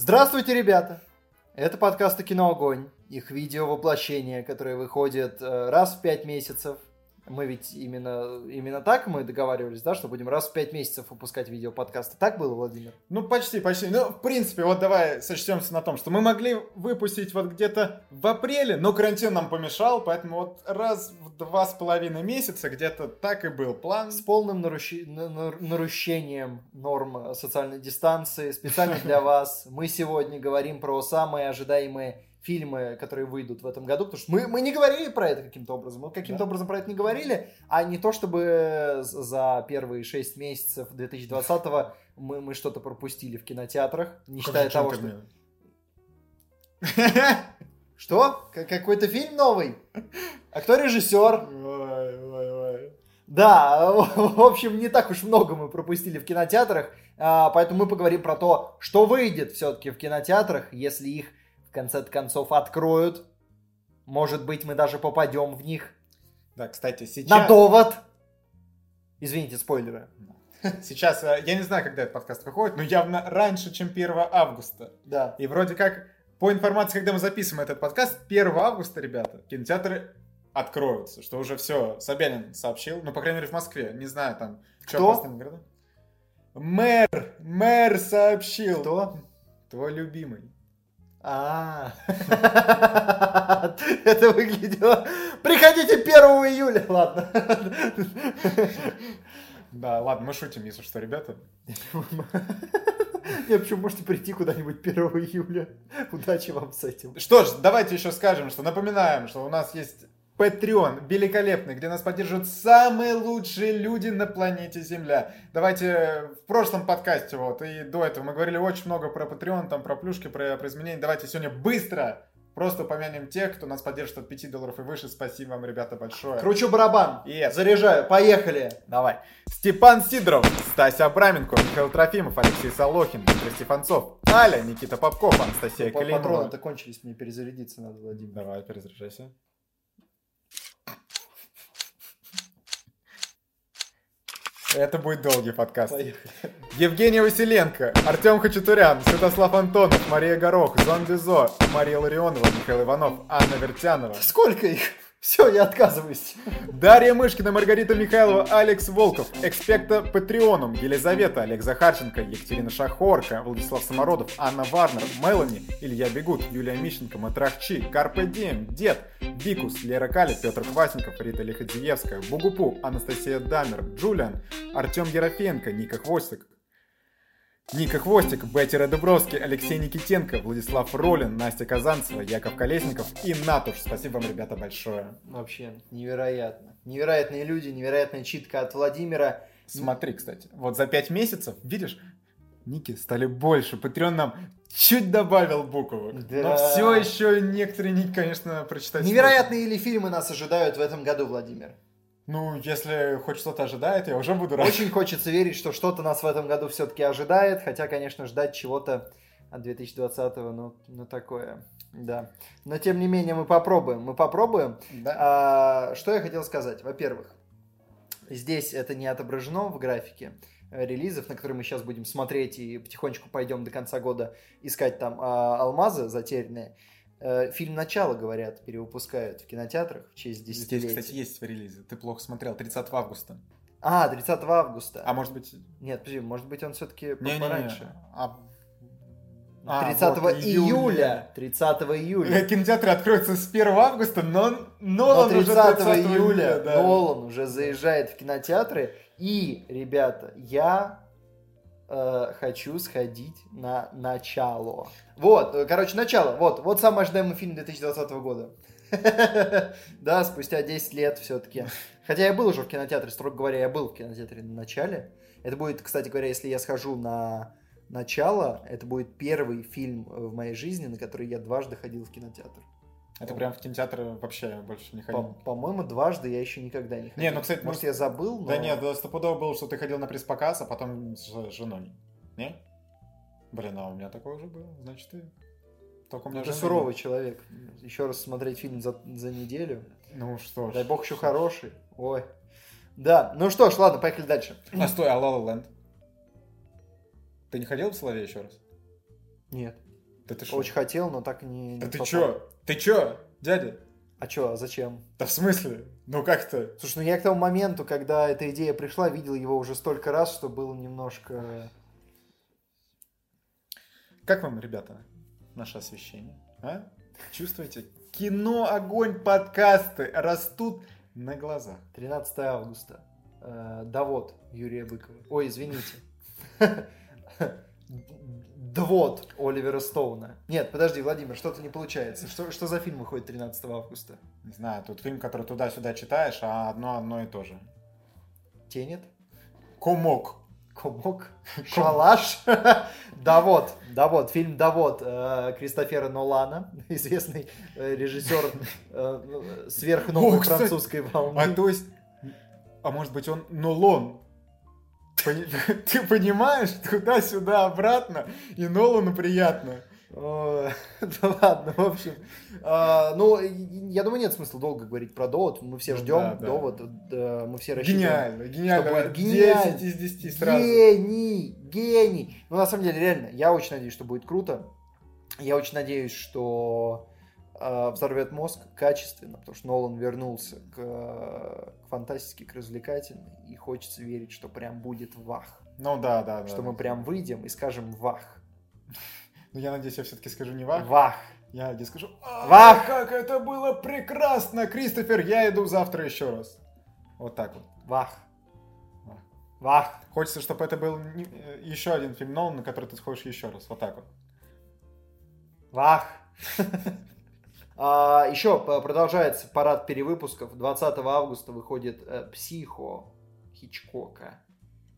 Здравствуйте, ребята! Это подкасты «Кино Огонь», их видео воплощение, которое выходит э, раз в пять месяцев. Мы ведь именно, именно так мы договаривались, да, что будем раз в пять месяцев выпускать видео подкасты. Так было, Владимир? Ну, почти, почти. Ну, в принципе, вот давай сочтемся на том, что мы могли выпустить вот где-то в апреле, но карантин нам помешал, поэтому вот раз в два с половиной месяца где-то так и был план. С полным наруши... нарушением норм социальной дистанции, специально для вас. Мы сегодня говорим про самые ожидаемые фильмы, которые выйдут в этом году, потому что мы, мы не говорили про это каким-то образом, мы каким-то да. образом про это не говорили, а не то, чтобы за первые шесть месяцев 2020-го мы, мы что-то пропустили в кинотеатрах, не считая того, что... Что? Какой-то фильм новый? А кто режиссер? Да, в общем, не так уж много мы пропустили в кинотеатрах, а, поэтому мы поговорим про то, что выйдет все-таки в кинотеатрах, если их конце концов откроют. Может быть, мы даже попадем в них. Да, кстати, сейчас... На довод! Извините, спойлеры. Сейчас, э, я не знаю, когда этот подкаст выходит, но явно раньше, чем 1 августа. Да. И вроде как, по информации, когда мы записываем этот подкаст, 1 августа, ребята, кинотеатры откроются, что уже все, Собянин сообщил, ну, по крайней мере, в Москве, не знаю, там, что по остальным городам. Мэр, мэр сообщил. Кто? Твой любимый. А, это выглядело... Приходите 1 июля, ладно. Да, ладно, мы шутим, если что, ребята. Не, почему можете прийти куда-нибудь 1 июля. Удачи вам с этим. Что ж, давайте еще скажем, что напоминаем, что у нас есть Patreon великолепный, где нас поддерживают самые лучшие люди на планете Земля. Давайте в прошлом подкасте вот и до этого мы говорили очень много про Patreon, там про плюшки, про, про изменения. Давайте сегодня быстро Просто упомянем тех, кто нас поддержит от 5 долларов и выше. Спасибо вам, ребята, большое. Кручу барабан. Yes. Заряжаю. Поехали. Давай. Степан Сидоров, Стася Абраменко, Михаил Трофимов, Алексей Солохин, Дмитрий Стефанцов, Аля, Никита Попков, Анастасия ну, Калинова. Патроны-то кончились, мне перезарядиться надо, Владимир. Давай, перезаряжайся. Это будет долгий подкаст. Поехали. Евгений Василенко, Артем Хачатурян, Святослав Антонов, Мария Горох, Зон Дезо, Мария Ларионова, Михаил Иванов, Анна Вертянова. Сколько их? Все, я отказываюсь. Дарья Мышкина, Маргарита Михайлова, Алекс Волков, Экспекта Патреоном, Елизавета, Олег Захарченко, Екатерина Шахорка, Владислав Самородов, Анна Варнер, Мелани, Илья Бегут, Юлия Мищенко, Матрахчи, Карпе Дием, Дед, Викус, Лера Кали, Петр Квасников, Рита Лиходиевская, Бугупу, Анастасия Дамер, Джулиан, Артем Ерофеенко, Ника Хвостик, Ника Хвостик, Бетти Дубровский, Алексей Никитенко, Владислав Ролин, Настя Казанцева, Яков Колесников и Натуш. Спасибо вам, ребята, большое. Вообще, невероятно. Невероятные люди, невероятная читка от Владимира. Смотри, кстати, вот за пять месяцев, видишь, ники стали больше. Патреон нам чуть добавил буквок. Да. Но все еще некоторые ники, конечно, прочитать. Невероятные ли фильмы нас ожидают в этом году, Владимир? Ну, если хоть что-то ожидает, я уже буду рад. Очень хочется верить, что что-то нас в этом году все-таки ожидает, хотя, конечно, ждать чего-то от 2020-го, ну, ну такое, да. Но, тем не менее, мы попробуем, мы попробуем. Да. А, что я хотел сказать? Во-первых, здесь это не отображено в графике релизов, на которые мы сейчас будем смотреть и потихонечку пойдем до конца года искать там а, алмазы затерянные. Э, фильм «Начало», говорят, перевыпускают в кинотеатрах в честь десятилетия. Здесь, кстати, есть в релизе. Ты плохо смотрел. 30 августа. А, 30 августа. А может быть... Нет, подожди, может быть он все-таки не, пораньше. Не, не. А... 30 а, вот, июля. 30 июля. Кинотеатры откроются с 1 августа, но Нолан но 30, уже 30 июля, июля да. Нолан уже заезжает в кинотеатры. И, ребята, я э, хочу сходить на начало. Вот, э, короче, начало. Вот, вот самый ожидаемый фильм 2020 года. Да, спустя 10 лет все-таки. Хотя я был уже в кинотеатре, строго говоря, я был в кинотеатре на начале. Это будет, кстати говоря, если я схожу на начало, это будет первый фильм в моей жизни, на который я дважды ходил в кинотеатр. Это прям в кинотеатр вообще больше не ходил? По- по-моему, дважды я еще никогда не ходил. Не, ну, кстати, может, я забыл, но... Да нет, да, стопудово было, что ты ходил на пресс-показ, а потом с женой. Не? Блин, а у меня такое уже было, значит, ты... Только у меня Ты суровый нет. человек. Еще раз смотреть фильм за, за неделю. Ну что ж. Дай бог еще хороший. Ой. Да, ну что ж, ладно, поехали дальше. А стой, а La La Land? Ты не ходил в Соловей еще раз? Нет. Да ты шо? Очень хотел, но так не... не Да ты чё? Ты чё, дядя? А чё, а зачем? Да в смысле? Ну как-то... Слушай, ну я к тому моменту, когда эта идея пришла, видел его уже столько раз, что было немножко... Как вам, ребята, наше освещение? А? Чувствуете? Кино, огонь, подкасты растут на глазах. 13 августа. Э, Довод Юрия Быкова. Ой, извините. Довод Оливера Стоуна. Нет, подожди, Владимир, что-то не получается. Что, что за фильм выходит 13 августа? Не знаю, тут фильм, который туда-сюда читаешь, а одно одно и то же. Тенет? Комок. Комок? Шалаш? Довод. Довод. Фильм Довод э, Кристофера Нолана. Известный э, режиссер э, сверхновой французской волны. А то есть... А может быть он Нолон? Ты понимаешь, туда-сюда, обратно, и Нолану приятно. Да ладно, в общем. а, Ну, я думаю, нет смысла долго говорить про довод. Мы все Ну ждем довод. Мы все рассчитываем. Гениально, гениально. будет 10 гениально. из 10 сразу. Гений, гений. Ну, на самом деле, реально, я очень надеюсь, что будет круто. Я очень надеюсь, что взорвет мозг качественно, потому что Нолан вернулся к, э, к фантастике, к развлекательной, и хочется верить, что прям будет вах. Ну да, да, да. Что мы прям выйдем и скажем вах. Ну я надеюсь, я все-таки скажу не вах. Вах. Я где скажу, «А, Вах! как это было прекрасно, Кристофер, я иду завтра еще раз. Вот так вот. Вах. Вах. Хочется, чтобы это был не- э, еще один фильм Нолана, на который ты сходишь еще раз. Вот так вот. Вах. А, Еще продолжается парад перевыпусков. 20 августа выходит э, «Психо» Хичкока.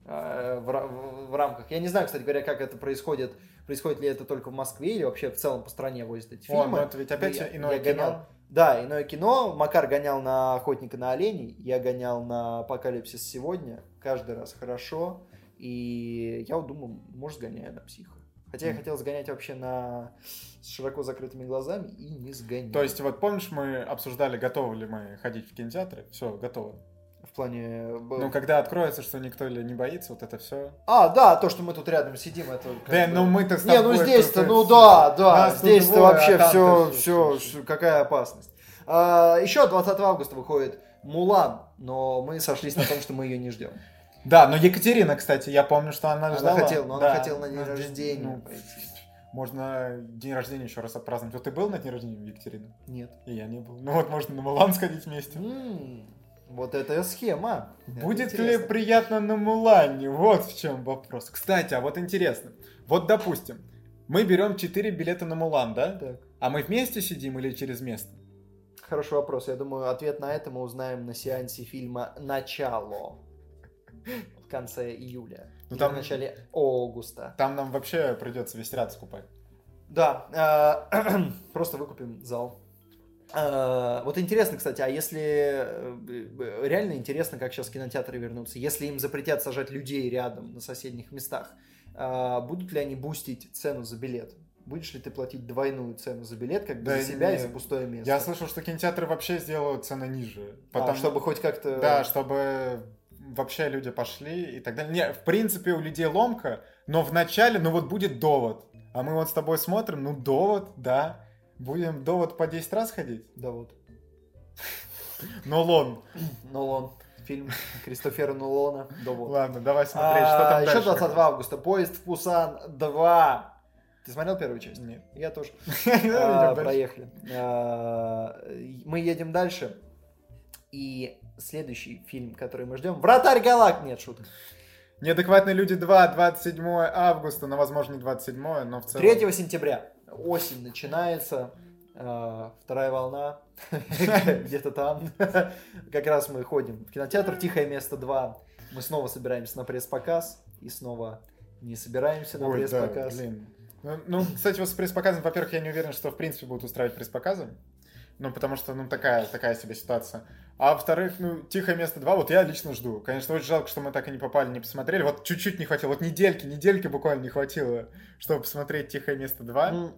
э, В, в- в рамках. Я не знаю, кстати говоря, как это происходит. Происходит ли это только в Москве или вообще в целом по стране возят эти О, фильмы. ну это ведь опять Я- иное я кино. гонял- Да, иное кино. Макар гонял на «Охотника на оленей», я гонял на «Апокалипсис сегодня». Каждый раз хорошо. И я вот думаю, может, сгоняю на «Психо». Хотя я Мгм. хотел сгонять вообще на с широко закрытыми глазами и не сгонял. То есть, вот помнишь, мы обсуждали, готовы ли мы ходить в кинотеатры? Все, готовы. в плане... б- Ну, когда откроется, что никто ли не боится, вот это все. А, да, то, что мы тут рядом сидим, это... Да, бы- ну мы-то с Не, ну здесь-то, ну да, да, здесь-то двое, а вообще там-то все, все, всё. какая опасность. А, еще 20 августа выходит Мулан, но мы сошлись на том, что мы ее не ждем. Да, но Екатерина, кстати, я помню, что она Она ждала. хотела, но она хотела на день на день- рождения ну, пойти. Можно день рождения еще раз отпраздновать. Вот ты был на день рождения Екатерины? Нет. И я не был. Ну вот можно на Мулан сходить вместе. М, Вот это схема. Это Будет ли интересно. приятно на Мулане? Вот в чем вопрос. Кстати, а вот интересно. Вот допустим, мы берем 4 билета на Мулан, да? Так. А мы вместе сидим или через место? Хороший вопрос. Я думаю, ответ на это мы узнаем на сеансе фильма «Начало» в конце июля. Ну, там- в начале августа. Там нам вообще придется весь ряд скупать. Да, э, просто выкупим зал. Э, Вот интересно, кстати, а если э, реально интересно, как сейчас кинотеатры вернутся, если им запретят сажать людей рядом на соседних местах, будут ли они бустить цену за билет? Будешь ли ты платить двойную цену за билет, как бы Да за себя и нет. за пустое место? Я слышал, что кинотеатры вообще сделают цены ниже. А, Потому... чтобы хоть как-то... Да, чтобы вообще люди пошли и так далее. Не, в принципе, у людей ломка, но в начале, ну вот будет довод. А мы вот с тобой смотрим, ну довод, да. Будем довод по 10 раз ходить. Да вот. Нолон. Нолан. Фильм Кристофера Нолана. Да вот. Ладно, давай смотреть, А, что там Еще дальше. 20 августа. Поезд в Пусан 2. Ты смотрел первую часть? Нет. Я тоже. Идем А. Проехали. А, Мы едем дальше. И следующий фильм, который мы ждем. Вратарь Галак. Нет, шуток. Неадекватные люди 2, 27 августа, но возможно не 27, но в целом. 3 сентября. Осень начинается. а, Вторая волна. Где-то там. Как раз мы ходим в кинотеатр. Тихое место 2. Мы снова собираемся на пресс-показ. И снова не собираемся на пресс-показ. Ну, ну, кстати, вот с пресс-показом, во-первых, я не уверен, что в принципе будут устраивать пресс-показы. Ну, потому что, ну, такая, такая себе ситуация. А во-вторых, ну, «Тихое место 2», вот я лично жду. Конечно, очень жалко, что мы так и не попали, не посмотрели. Вот чуть-чуть не хватило, вот недельки, недельки буквально не хватило, чтобы посмотреть «Тихое место 2». Ну,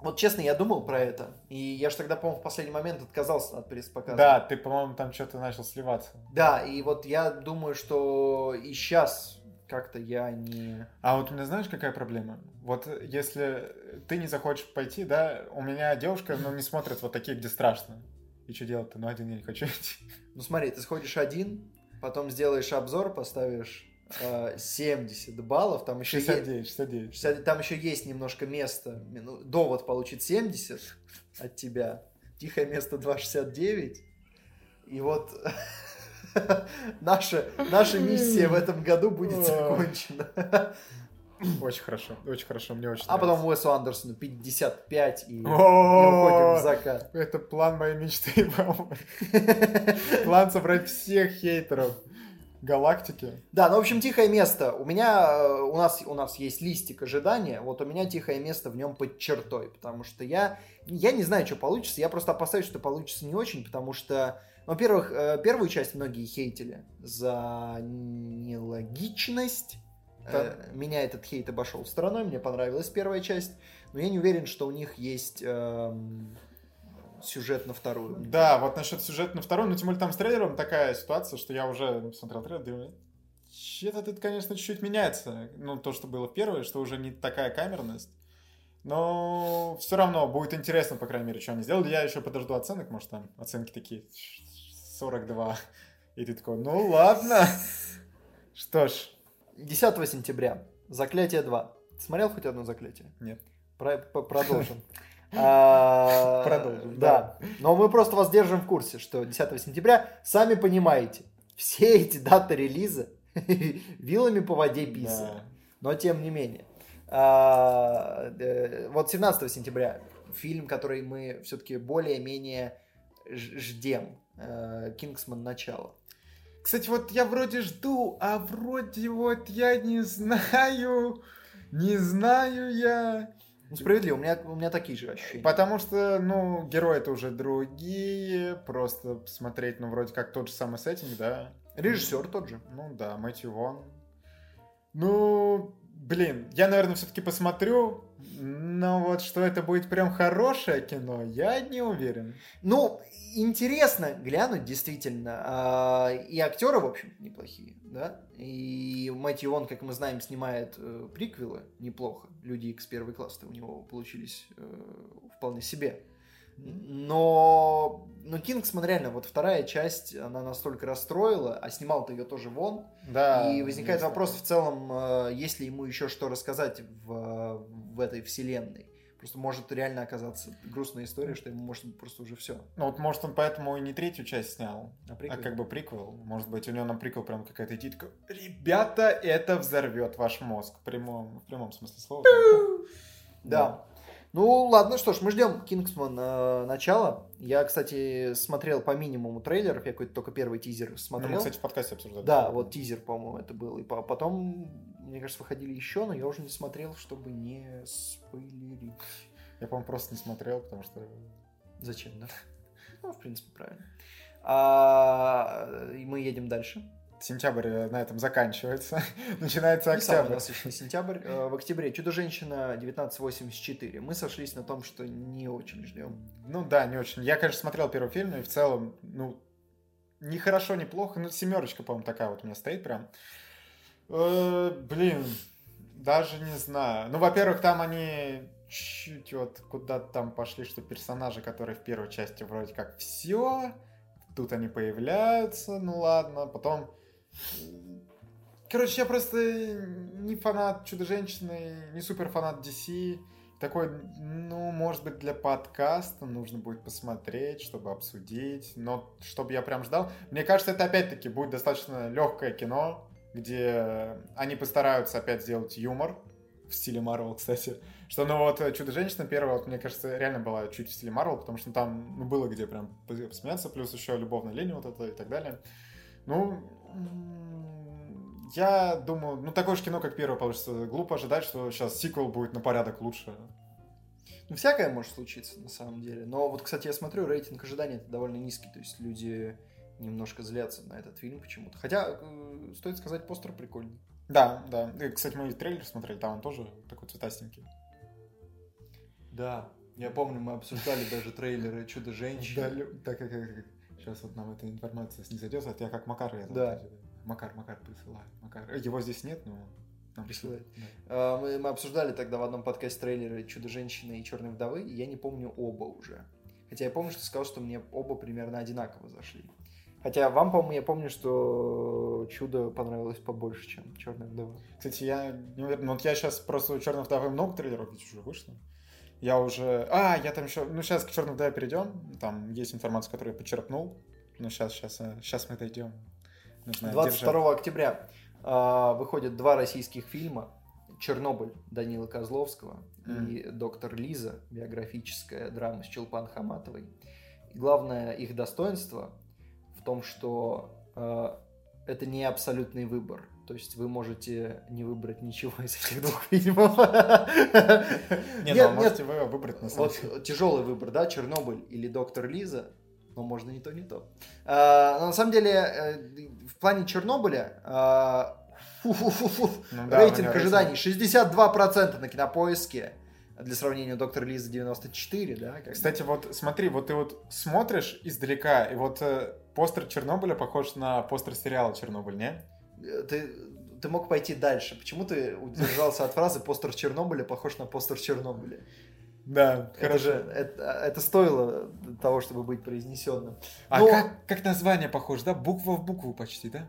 Вот честно, я думал про это. И я же тогда, по-моему, в последний момент отказался от пресс-показа. Да, ты, по-моему, там что-то начал сливаться. Да, и вот я думаю, что и сейчас как-то я не... А вот у меня знаешь, какая проблема? Вот если ты не захочешь пойти, да, у меня девушка, ну, не смотрит вот такие, где страшно. И что делать-то? Ну, один я не хочу идти. Ну, смотри, ты сходишь один, потом сделаешь обзор, поставишь э, 70 баллов, там еще 69, 69. 60, там еще есть немножко места, ну, довод получит 70 от тебя, тихое место 2,69, и вот наша, наша миссия в этом году будет закончена. Очень хорошо, очень хорошо, мне очень А потом Уэсу Андерсону 55 и, и уходим в закат. Это план моей мечты, по-моему. План собрать всех хейтеров галактики. Да, ну, в общем, тихое место. У меня, э, у нас, у нас есть листик ожидания, вот у меня тихое место в нем под чертой, потому что я, я не знаю, что получится, я просто опасаюсь, что получится не очень, потому что, во-первых, э, первую часть многие хейтили за нелогичность, Да. Э, Меня этот хейт обошел стороной, мне понравилась первая часть, но я не уверен, что у них есть эм, сюжет на вторую. Да, вот насчет сюжета на второй, ну, тем более там с трейлером такая ситуация, что я уже посмотрел трейлер, думаю, что-то тут, конечно, чуть-чуть меняется. Ну, то, что было в первой, что уже не такая камерность. Но все равно будет интересно, по крайней мере, что они сделали. Я еще подожду оценок, может, там оценки такие 42. И ты такой, ну ладно. Что ж, 10 сентября. Заклятие 2. Смотрел хоть одно заклятие? нет. Про- продолжим. А, Продолжим, Да. Но мы просто вас держим в курсе, что 10 сентября, сами понимаете, все эти даты релиза вилами по воде писаны. Но тем не менее. А, э, Вот 17 сентября фильм, который мы все-таки более-менее ждем. Э, Кингсман начало. Кстати, вот я вроде жду, а вроде вот я не знаю, не знаю я. Ну, справедливо, у меня, у меня такие же ощущения. Потому что, ну, герои это уже другие, просто смотреть, ну, вроде как тот же самый сеттинг, да. Режиссер тот же. Ну, да, Мэтью Вон. Ну, блин, я, наверное, все-таки посмотрю, но вот что это будет прям хорошее кино, я не уверен. Ну, интересно глянуть, действительно. А, И актеры, в общем, неплохие, да. И Мэтью Вон, как мы знаем, снимает э, приквелы неплохо. Люди X первый класс у него получились э, вполне себе. Но, но Кингсман реально, вот вторая часть, она настолько расстроила, а снимал-то ее тоже Вон. Да. и возникает вопрос такое. в целом, э, есть ли ему еще что рассказать в, в этой вселенной. Просто может реально оказаться грустная история, что ему может просто уже все. Ну, вот, может, он поэтому и не третью часть снял, А а как бы приквел. Может быть, у него на приквел прям какая-то такая, ребята, это взорвет ваш мозг. В прямом, в прямом смысле слова. Да. Ну ладно, что ж, мы ждем Кингсман э, начала. Я, кстати, смотрел по минимуму трейлеров, я какой-то только первый тизер Ну, мы, смотрел. кстати, в подкасте обсуждали. Да, вот тизер, по-моему, это был. И по- потом, мне кажется, выходили еще, но я уже не смотрел, чтобы не спойлерить. Я, по-моему, просто не смотрел, потому что... Зачем, да? Ну, в принципе, правильно. А, и мы едем дальше. Сентябрь э, на этом заканчивается. Начинается октябрь. насыщенный сентябрь. Э, В октябре «Чудо-женщина» 1984. Мы сошлись на том, что не очень ждем. Ну да, не очень. Я, конечно, смотрел первый фильм, и в целом, ну, не хорошо, не плохо. Ну, семерочка, по-моему, такая вот у меня стоит прям. Э, блин, даже не знаю. Ну, во-первых, там они чуть вот куда-то там пошли, что персонажи, которые в первой части вроде как все, тут они появляются, ну ладно, потом... Короче, я просто не фанат Чудо-женщины, не супер фанат DC. Такой, ну, может быть, для подкаста нужно будет посмотреть, чтобы обсудить. Но чтобы я прям ждал. Мне кажется, это опять-таки будет достаточно легкое кино, где они постараются опять сделать юмор в стиле Марвел, кстати. Что, ну вот, Чудо-женщина первая, вот, мне кажется, реально была чуть в стиле Марвел, потому что там, ну, было где прям посмеяться, плюс еще любовная линия вот это и так далее. Ну, я думаю, ну, такое же кино, как первое, получится. Глупо ожидать, что сейчас сиквел будет на порядок лучше. Ну, всякое может случиться, на самом деле. Но вот, кстати, я смотрю, рейтинг ожидания довольно низкий. То есть люди немножко злятся на этот фильм почему-то. Хотя, э, стоит сказать, постер прикольный. Да, да. И, кстати, мы трейлер смотрели, там он тоже такой цветастенький. Да, я помню, мы обсуждали даже трейлеры Да, Чудо-женщины. лю- так как, сейчас вот нам эта информация не зайдет, это я как Макар. Я Да. Макар, Макар присылай. Макар. Его здесь нет, но нам присылает. Да. А, мы, мы обсуждали тогда в одном подкасте трейлеры «Чудо-женщины» и «Черной вдовы», и я не помню оба уже. Хотя я помню, что сказал, что мне оба примерно одинаково зашли. Хотя вам, по-моему, я помню, что чудо понравилось побольше, чем Черная вдова. Кстати, я не уверен. Ну, вот я сейчас просто у Черной вдовы много трейлеров ведь уже вышло. Я уже... А, я там еще... Ну, сейчас к Черной вдове перейдем. Там есть информация, которую я подчеркнул. Ну, сейчас, сейчас, сейчас мы дойдем. Нужно 22 держать. октября э, выходят два российских фильма. Чернобыль Данила Козловского mm. и Доктор Лиза, биографическая драма с Челпан Хаматовой. И главное их достоинство в том, что э, это не абсолютный выбор. То есть вы можете не выбрать ничего из этих двух фильмов. Нет, нет, можете вы выбрать на самом деле. Вот тяжелый выбор, да, Чернобыль или Доктор Лиза, но можно не то, не то. А, но на самом деле, э, в плане Чернобыля а, ну, да, рейтинг ожиданий 62% на кинопоиске. Для сравнения, доктор Лиза 94, да? Кстати, вот смотри, вот ты вот смотришь издалека, и вот э, постер Чернобыля похож на постер сериала Чернобыль, не? Э, ты, ты мог пойти дальше. Почему ты удержался от фразы постер Чернобыля похож на постер Чернобыля? Да, это хорошо. Же, это, это стоило того, чтобы быть произнесенным. А Но... как, как название похоже, да? Буква в букву почти, да?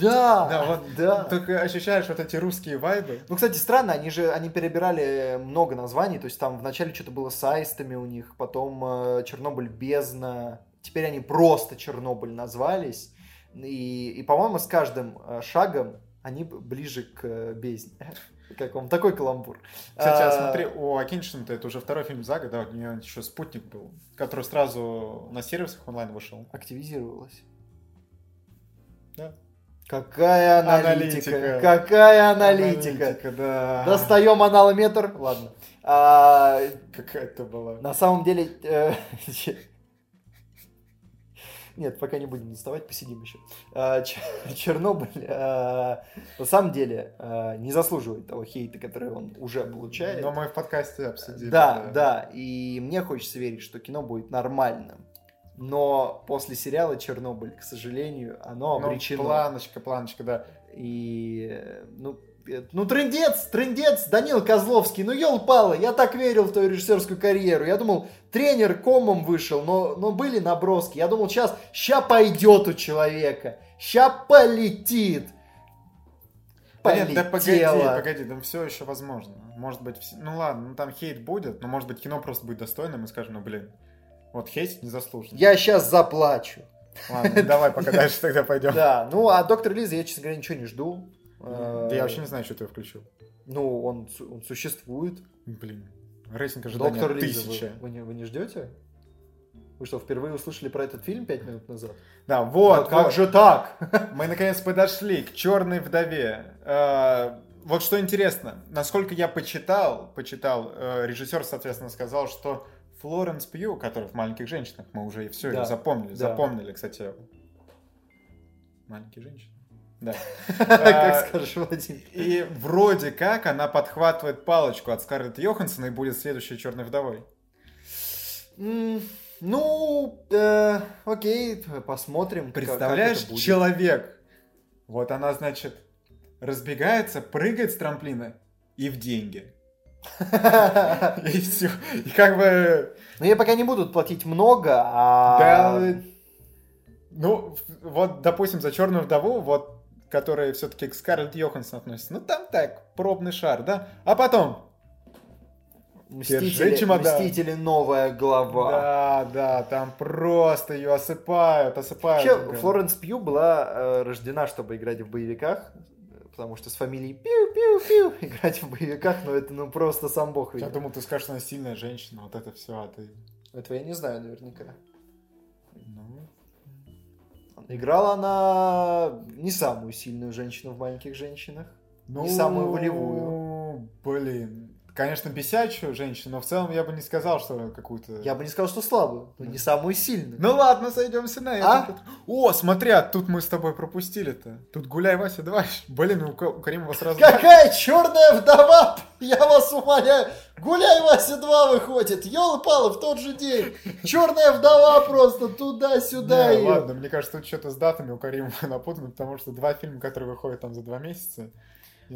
Да, да, вот, да. Только ощущаешь вот эти русские вайбы. Ну, кстати, странно, они же, они перебирали много названий, то есть там вначале что-то было с аистами у них, потом э, Чернобыль бездна, теперь они просто Чернобыль назвались, и, и по-моему, с каждым э, шагом они ближе к э, бездне. Как вам такой каламбур? Кстати, а, а смотри, у Акиншина-то это уже второй фильм Зага, да, у нее еще «Спутник» был, который сразу на сервисах онлайн вышел. Активизировалась. Да. Какая аналитика, аналитика. какая аналитика. аналитика да. Достаем аналометр, ладно. А, Какая это была. На самом деле, э, нет, пока не будем доставать, посидим еще. А, Чернобыль а, на самом деле а, не заслуживает того хейта, который он уже получает. Но мы в подкасте обсудили. Да, да, да. И мне хочется верить, что кино будет нормальным. Но после сериала Чернобыль, к сожалению, оно ну, обречено. Планочка, планочка, да. И, ну, ну, трендец, трендец, Данил Козловский, ну, ел-палы, я так верил в твою режиссерскую карьеру. Я думал, тренер комом вышел, но, но были наброски. Я думал, сейчас, ща пойдет у человека, ща полетит. Полетело. Да, да погоди, погоди, там все еще возможно. Может быть, ну ладно, ну там хейт будет, но может быть кино просто будет достойным, и скажем, ну блин, вот хейтить незаслуженно. Я сейчас заплачу. Ладно, давай пока дальше тогда пойдем. Да, ну а доктор Лиза я, честно говоря, ничего не жду. Да я вообще не знаю, что ты включил. Ну, он, он существует. Блин, рейтинг ожидания Доктор Лиза, вы, вы, не, вы не ждете? Вы что, впервые услышали про этот фильм пять минут назад? Да, вот. Да, как вот. же так? Мы наконец подошли к черной вдове. Э, вот что интересно, насколько я почитал, почитал, э, режиссер, соответственно, сказал, что Флоренс Пью, который в «Маленьких женщинах», мы уже все да. запомнили, да. запомнили, кстати. «Маленькие женщины». Да. Как скажешь, Владимир. И вроде как она подхватывает палочку от Скарлетт Йоханссон и будет следующей черной вдовой. Ну, э, окей, посмотрим. Представляешь, человек, вот она, значит, разбегается, прыгает с трамплина и в деньги. И все. И как бы... Ну, ей пока не будут платить много, а... Да, ну, вот, допустим, за черную вдову, вот, которая все-таки к Скарлетт Йоханссон относится, ну, там так, пробный шар, да? А потом... Мстители, Мстители новая глава. Да, да, там просто ее осыпают, осыпают. Вообще, Флоренс Пью была э, рождена, чтобы играть в боевиках потому что с фамилией пиу-пиу-пиу играть в боевиках, ну это ну просто сам бог видит. Я думал, ты скажешь, что она сильная женщина, вот это все, а ты... Этого я не знаю наверняка. Ну... Играла она не самую сильную женщину в «Маленьких женщинах», ну, не самую волевую. Блин, конечно, бесячую женщину, но в целом я бы не сказал, что какую-то... Я бы не сказал, что слабую, но не самую сильную. Ну ладно, сойдемся на это. А? О, смотри, а тут мы с тобой пропустили-то. Тут гуляй, Вася, давай. Блин, у, Ка- у Каримова сразу... Какая черная вдова! Я вас умоляю! Гуляй, Вася 2 выходит! Ёлы-палы, в тот же день! Черная вдова просто туда-сюда Не, ладно, мне кажется, тут что-то с датами у Каримова напутано, потому что два фильма, которые выходят там за два месяца,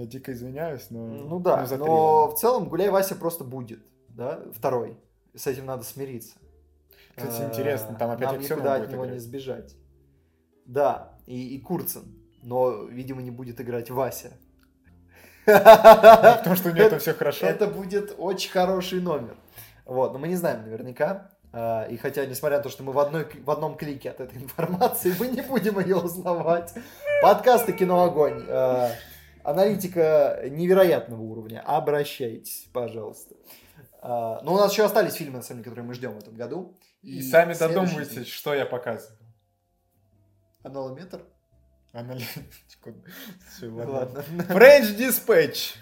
я дико извиняюсь, но... Ну да, три, но в целом Гуляй Вася просто будет, да, второй. С этим надо смириться. Кстати, Э, интересно, там опять Нам никуда от него не играть. сбежать. Да, и, и Курцин, но, видимо, не будет играть Вася. Потому что у нее там все хорошо. Это будет очень хороший номер. Вот, но мы не знаем наверняка. А, И хотя, несмотря на то, что мы в, одной, в одном клике от этой информации, мы не будем ее узнавать. Подкасты «Кино Огонь». А, Аналитика невероятного уровня. Обращайтесь, пожалуйста. А, Но у нас еще остались фильмы, на самом деле, которые мы ждем в этом году. И сами следующий додумывайтесь, фильм. что я показываю. Аналометр? Аналитику. Всё, Ладно. French Dispatch.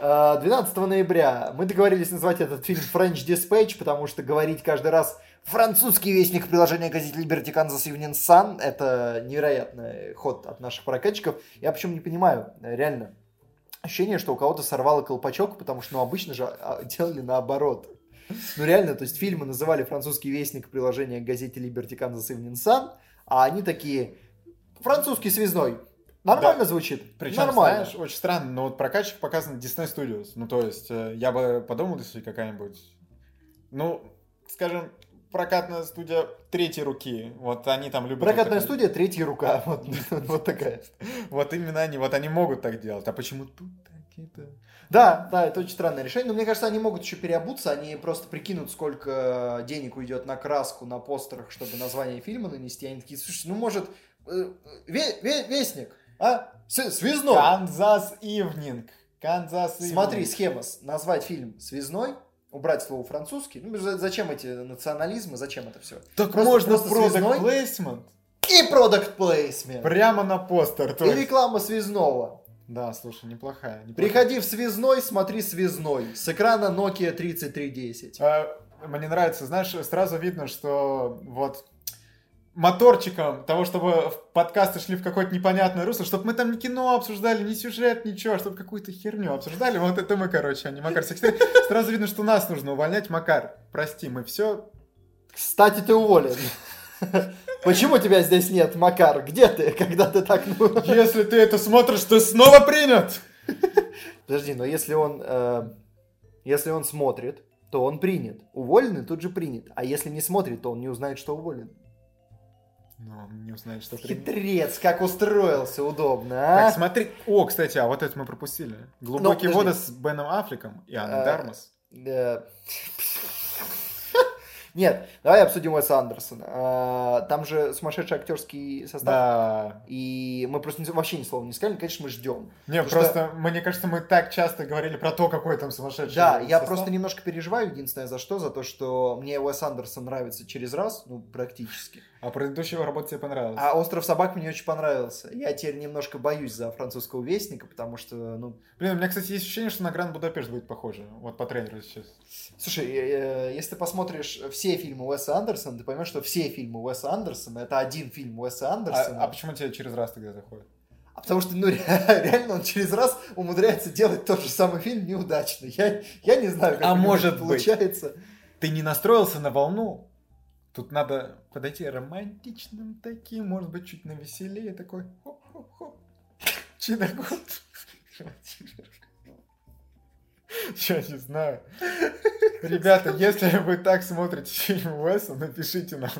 А, 12 ноября мы договорились назвать этот фильм French Dispatch, потому что говорить каждый раз французский вестник приложения газеты Liberty Kansas Evening Sun это невероятный ход от наших прокатчиков. Я почему не понимаю, реально. Ощущение, что у кого-то сорвало колпачок, потому что ну, обычно же а, делали наоборот. Ну реально, то есть фильмы называли французский вестник приложения газете Liberty Kansas Evening Sun, а они такие французский связной. Нормально звучит? Причем, Нормально. знаешь, очень странно, но вот прокатчик показан Disney Studios. Ну, то есть, э, я бы подумал, если какая-нибудь, ну, скажем, прокатная студия третьей руки. Вот они там любят... Прокатная вот студия, третья рука. Вот, вот такая. Вот именно они, вот они могут так делать. А почему тут такие-то... Да, да, это очень странное решение. Но мне кажется, они могут еще переобуться. Они просто прикинут, сколько денег уйдет на краску на постерах, чтобы название фильма нанести. Они такие, слушай, ну может, э, ве- ве- вестник, а? Связной. Канзас Ивнинг. Канзас Ивнинг. Смотри, схема. Назвать фильм «Связной», убрать слово «французский». Ну, за- зачем эти национализмы, зачем это все? Так просто- можно просто product placement И продукт плейсмент. прямо на постер. то И есть. реклама связного. Да, слушай, неплохая. неплохая. Приходи в связной, смотри связной. С экрана Nokia 3310. А, Мне нравится, знаешь, сразу видно, что вот моторчиком того, чтобы подкасты шли в какое-то непонятное русло, чтобы мы там не кино обсуждали, не сюжет, ничего, чтобы какую-то херню обсуждали. Вот это мы, короче, а не Макар Секретарь. Сразу видно, что нас нужно увольнять. Макар, прости, мы все... Кстати, ты уволен. Почему тебя здесь нет, Макар? Где ты, когда ты так... Если ты это смотришь, ты снова принят! Подожди, но если он... э, Если он смотрит, то он принят. Уволенный тут же принят. А если не смотрит, то он не узнает, что уволен. Ну, он не узнает, что принят. Хитрец, как устроился удобно, Так, а? смотри. О, кстати, а вот это мы пропустили. Глубокие подожди. воды с Беном Аффлеком и Анной Э, Дармас. Э, Нет, давай обсудим Уэса Андерсона. А, Там же сумасшедший актерский состав. Да. И мы просто вообще ни слова не сказали, конечно, мы ждем. Не, просто, мне кажется, мы так часто говорили про то, какой там сумасшедший Да, я состав. просто немножко переживаю, единственное, за что, за то, что мне Уэс Андерсон нравится через раз, ну, практически. А предыдущая работа тебе понравилась? А «Остров собак» мне очень понравился. Я теперь немножко боюсь за французского вестника, потому что, ну... Блин, у меня, кстати, есть ощущение, что на Гранд Будапешт будет похоже. Вот по трейлеру сейчас. Слушай, э, э, если ты посмотришь все фильмы Уэса Андерсона, ты поймешь, что все фильмы Уэса Андерсона — это один фильм Уэса А, Андерсона. а почему тебе через раз тогда заходит? А потому что, ну, ре- реально он через раз умудряется делать тот же самый фильм неудачно. Я, я не знаю, как А может это быть. получается. Ты не настроился на волну? Тут надо подойти романтичным таким, может быть, чуть навеселее такой. Хоп-хоп-хоп. Чиногод. Я не знаю. Ребята, если вы так смотрите фильм Уэса, напишите нам.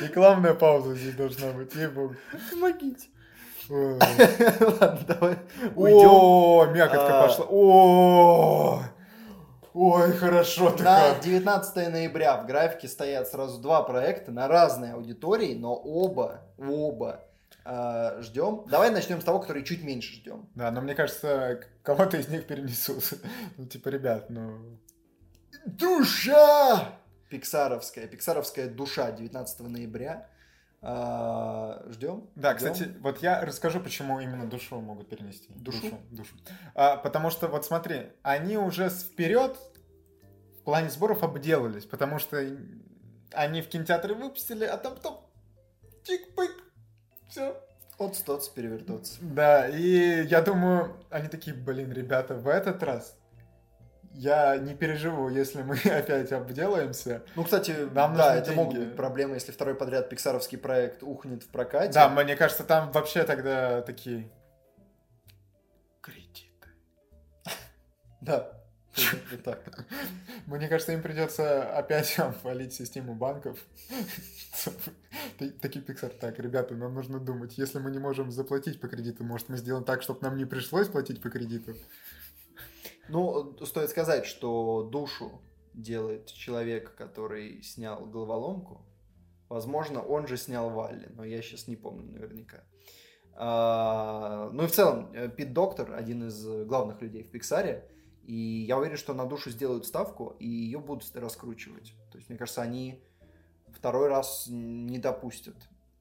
Рекламная пауза здесь должна быть, ей-богу. Помогите. Ладно, давай уйдем. О, мякотка А. пошла. О, ой, хорошо ты На как. 19 ноября в графике стоят сразу два проекта на разные аудитории, но оба, оба э, ждем. Давай начнем с того, который чуть меньше ждем. Да, но мне кажется, кого-то из них перенесут. Ну, типа, ребят, ну... Душа! Пиксаровская, пиксаровская душа 19 ноября. А, ждем. Да, ждем. кстати, вот я расскажу, почему именно душу могут перенести. Душу? душу. А, потому что, вот смотри, они уже вперед в плане сборов обделались, потому что они в кинотеатре выпустили, а там потом чик-пык, все. От-стоц перевертоться. Да, и я думаю, они такие, блин, ребята, в этот раз я не переживу, если мы опять обделаемся. Ну, кстати, Нам да, это деньги. могут быть проблемы, если второй подряд пиксаровский проект ухнет в прокате. Да, мне кажется, там вообще тогда такие кредиты. Да. Вот так. Мне кажется, им придется опять обвалить систему банков. Такие Pixar, так, ребята, нам нужно думать, если мы не можем заплатить по кредиту, может, мы сделаем так, чтобы нам не пришлось платить по кредиту? Ну, стоит сказать, что душу делает человек, который снял головоломку. Возможно, он же снял Валли, но я сейчас не помню наверняка. А, ну и в целом, э, Пит Доктор, один из главных людей в Пиксаре, и я уверен, что на душу сделают ставку, и ее будут раскручивать. То есть, мне кажется, они второй раз не допустят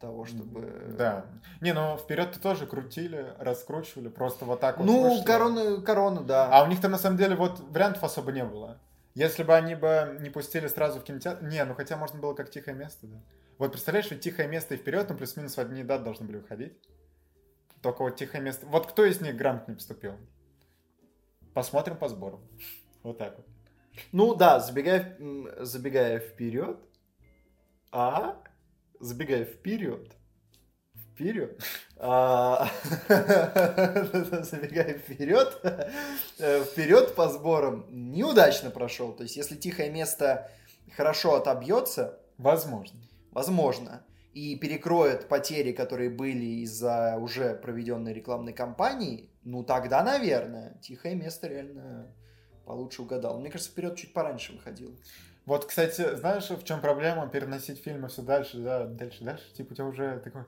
того, чтобы... Да. Не, ну вперед-то тоже крутили, раскручивали, просто вот так вот Ну, вышло. корона, корона, да. А у них-то на самом деле вот вариантов особо не было. Если бы они бы не пустили сразу в кинотеатр... Не, ну хотя можно было как тихое место, да. Вот представляешь, ведь тихое место и вперед, ну плюс-минус в одни даты должны были выходить. Только вот тихое место... Вот кто из них грамотно не поступил? Посмотрим по сбору. Вот так вот. Ну да, забегая, забегая вперед, а забегая вперед, вперед, а, забегая вперед, э, вперед по сборам неудачно прошел. То есть, если тихое место хорошо отобьется, Возможно. возможно, и перекроет потери, которые были из-за уже проведенной рекламной кампании, ну тогда, наверное, тихое место реально получше угадал. Мне кажется, вперед чуть пораньше выходил. Вот, кстати, знаешь, в чем проблема переносить фильмы все дальше, да, дальше, дальше? Типа у тебя уже такой,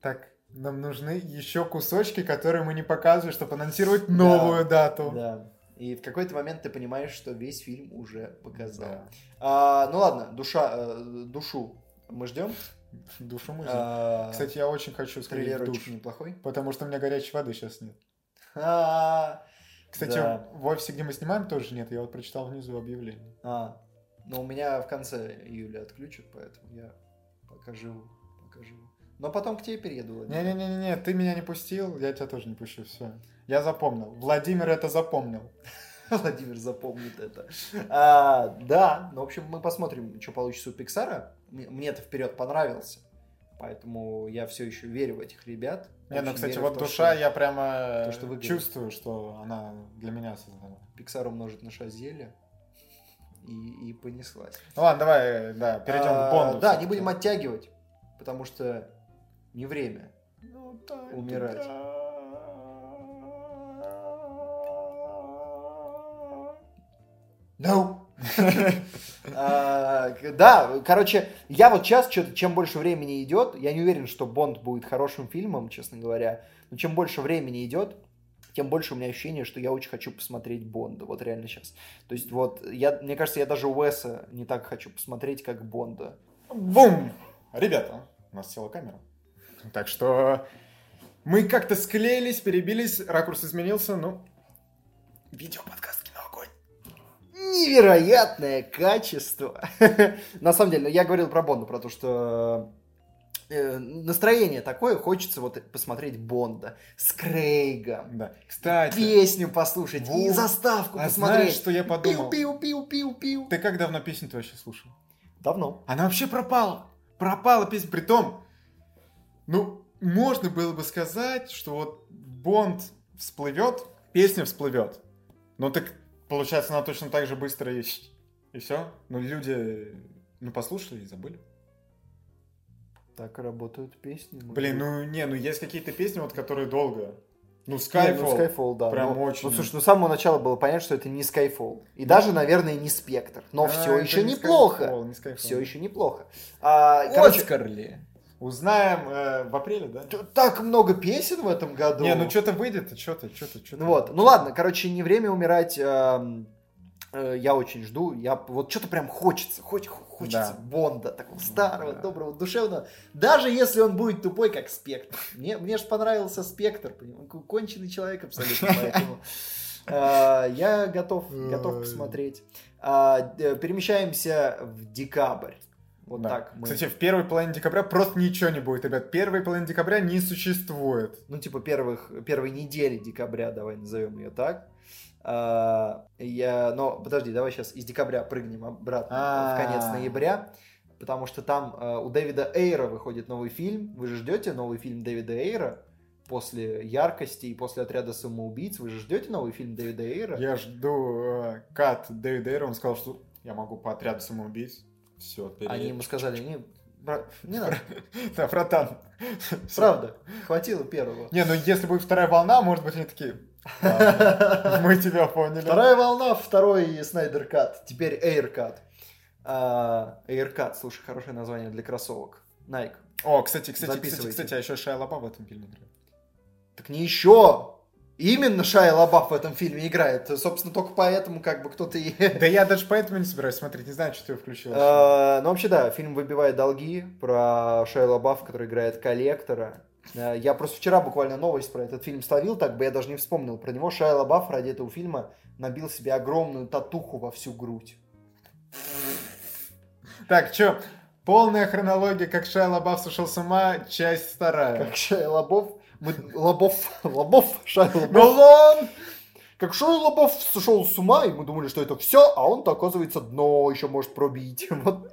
так, нам нужны еще кусочки, которые мы не показывали, чтобы анонсировать новую дату. Да. И в какой-то момент ты понимаешь, что весь фильм уже показал. Да. А, ну ладно, душа, э, душу мы ждем. Душу мы ждем. А, Кстати, я очень хочу сходить в душ, очень неплохой. потому что у меня горячей воды сейчас нет. А, Кстати, Да. в офисе, где мы снимаем, тоже нет. Я вот прочитал внизу объявление. а, но у меня в конце июля отключат, поэтому я пока живу, пока живу. Но потом к тебе перееду, Владимир. Не-не-не, ты меня не пустил, я тебя тоже не пущу, все. Я запомнил. Владимир это запомнил. Владимир запомнит это. А, да, ну, в общем, мы посмотрим, что получится у Пиксара. Мне это вперед понравился. Поэтому я все еще верю в этих ребят. Не, ну, кстати, вот то, душа, что я прямо то, что чувствую, что она для меня создана. Пиксар умножит на 6 зелья. И, и понеслась. Ну ладно, давай, да, перейдем А, к Бонду. Да, не будем оттягивать, потому что не время. Ну, да, умирать. No. А, к- Да, короче, я вот сейчас, что-то, чем больше времени идет, я не уверен, что Бонд будет хорошим фильмом, честно говоря, но чем больше времени идет, тем больше у меня ощущение, что я очень хочу посмотреть Бонда, вот реально сейчас. То есть вот, я, мне кажется, я даже Уэса не так хочу посмотреть, как Бонда. Бум! Ребята, у нас села камера. Так что мы как-то склеились, перебились, ракурс изменился, ну... Видео-подкаст «Кино огонь». невероятное качество. На самом деле, ну, я говорил про Бонда, про то, что э, настроение такое, хочется вот посмотреть Бонда с Крейгом, Да. Кстати, песню послушать и Вот. заставку а посмотреть. знаешь, что я подумал? Пиу-пиу-пиу-пиу-пиу. Ты как давно песню-то вообще слушал? Давно. Она вообще пропала. Пропала песня. Притом, ну, можно было бы сказать, что вот Бонд всплывет, песня всплывет. Ну так, получается, она точно так же быстро и, и все. Ну, люди, ну, послушали и забыли. Так работают песни. Блин, ну, не, ну, есть какие-то песни, вот, которые долго. Ну, Не, Skyfall. ну, Skyfall, да. Прям ну, очень. Ну, слушай, ну с самого начала было понятно, что это не Skyfall. И даже, наверное, не Спектр. Но А, все еще не неплохо. Skyfall, не Skyfall. Все еще неплохо. А, короче, Оскар ли? Узнаем э, в апреле, да? тут так много песен в этом году. Не, ну что-то выйдет, что-то, что-то, что-то. Вот, ну ладно, короче, не время умирать. Э, я очень жду. Я вот что-то прям хочется, хоч, хочется да. Бонда, такого старого, да. доброго, душевного. Даже если он будет тупой, как Спектр. Мне, мне же понравился Спектр, конченый человек абсолютно, поэтому э, я готов, готов посмотреть. А, перемещаемся в декабрь. Вот да. так. Мы... Кстати, в первой половине декабря просто ничего не будет, ребят. Первой половины декабря не существует. Ну, типа первых, первой недели декабря, давай назовем ее так. А, я, но подожди, давай сейчас из декабря прыгнем обратно А-а-а. в конец ноября, потому что там а, у Дэвида Эйра выходит новый фильм. Вы же ждете новый фильм Дэвида Эйра? после яркости и после отряда самоубийц. Вы же ждете новый фильм Дэвида Эйра? Я жду э, кат Дэвида Эйра. Он сказал, что я могу по отряду самоубийц. Все, перед... Они ему сказали, не, бра... не надо. Да, братан. Правда, хватило первого. Не, ну если будет вторая волна, может быть, они такие, мы тебя поняли. Вторая волна, второй Снайдер Кат, теперь Эйркат. Эйркат, слушай, хорошее название для кроссовок. Nike. О, кстати, кстати, кстати, кстати, а еще Шайа Лапа в этом фильме играет. Так не еще! Именно Шайя Лабаф в этом фильме играет. Собственно, только поэтому как бы кто-то и... Да я даже поэтому не собираюсь смотреть, не знаю, что ты включил. А, ну, вообще, да, фильм «Выбивает долги» про Шайя Лабаф, который играет коллектора. А, я просто вчера буквально новость про этот фильм словил, так бы я даже не вспомнил про него. Шайя Лабаф ради этого фильма набил себе огромную татуху во всю грудь. Так, что, полная хронология, как Шайя Лабаф сошел с ума, часть вторая. Как Шайя Лабаф мы, Лобов, Лобов, Шай Лобов. Как Шой Лобов сошел с ума, и мы думали, что это все, а он-то, оказывается, дно еще может пробить. Вот.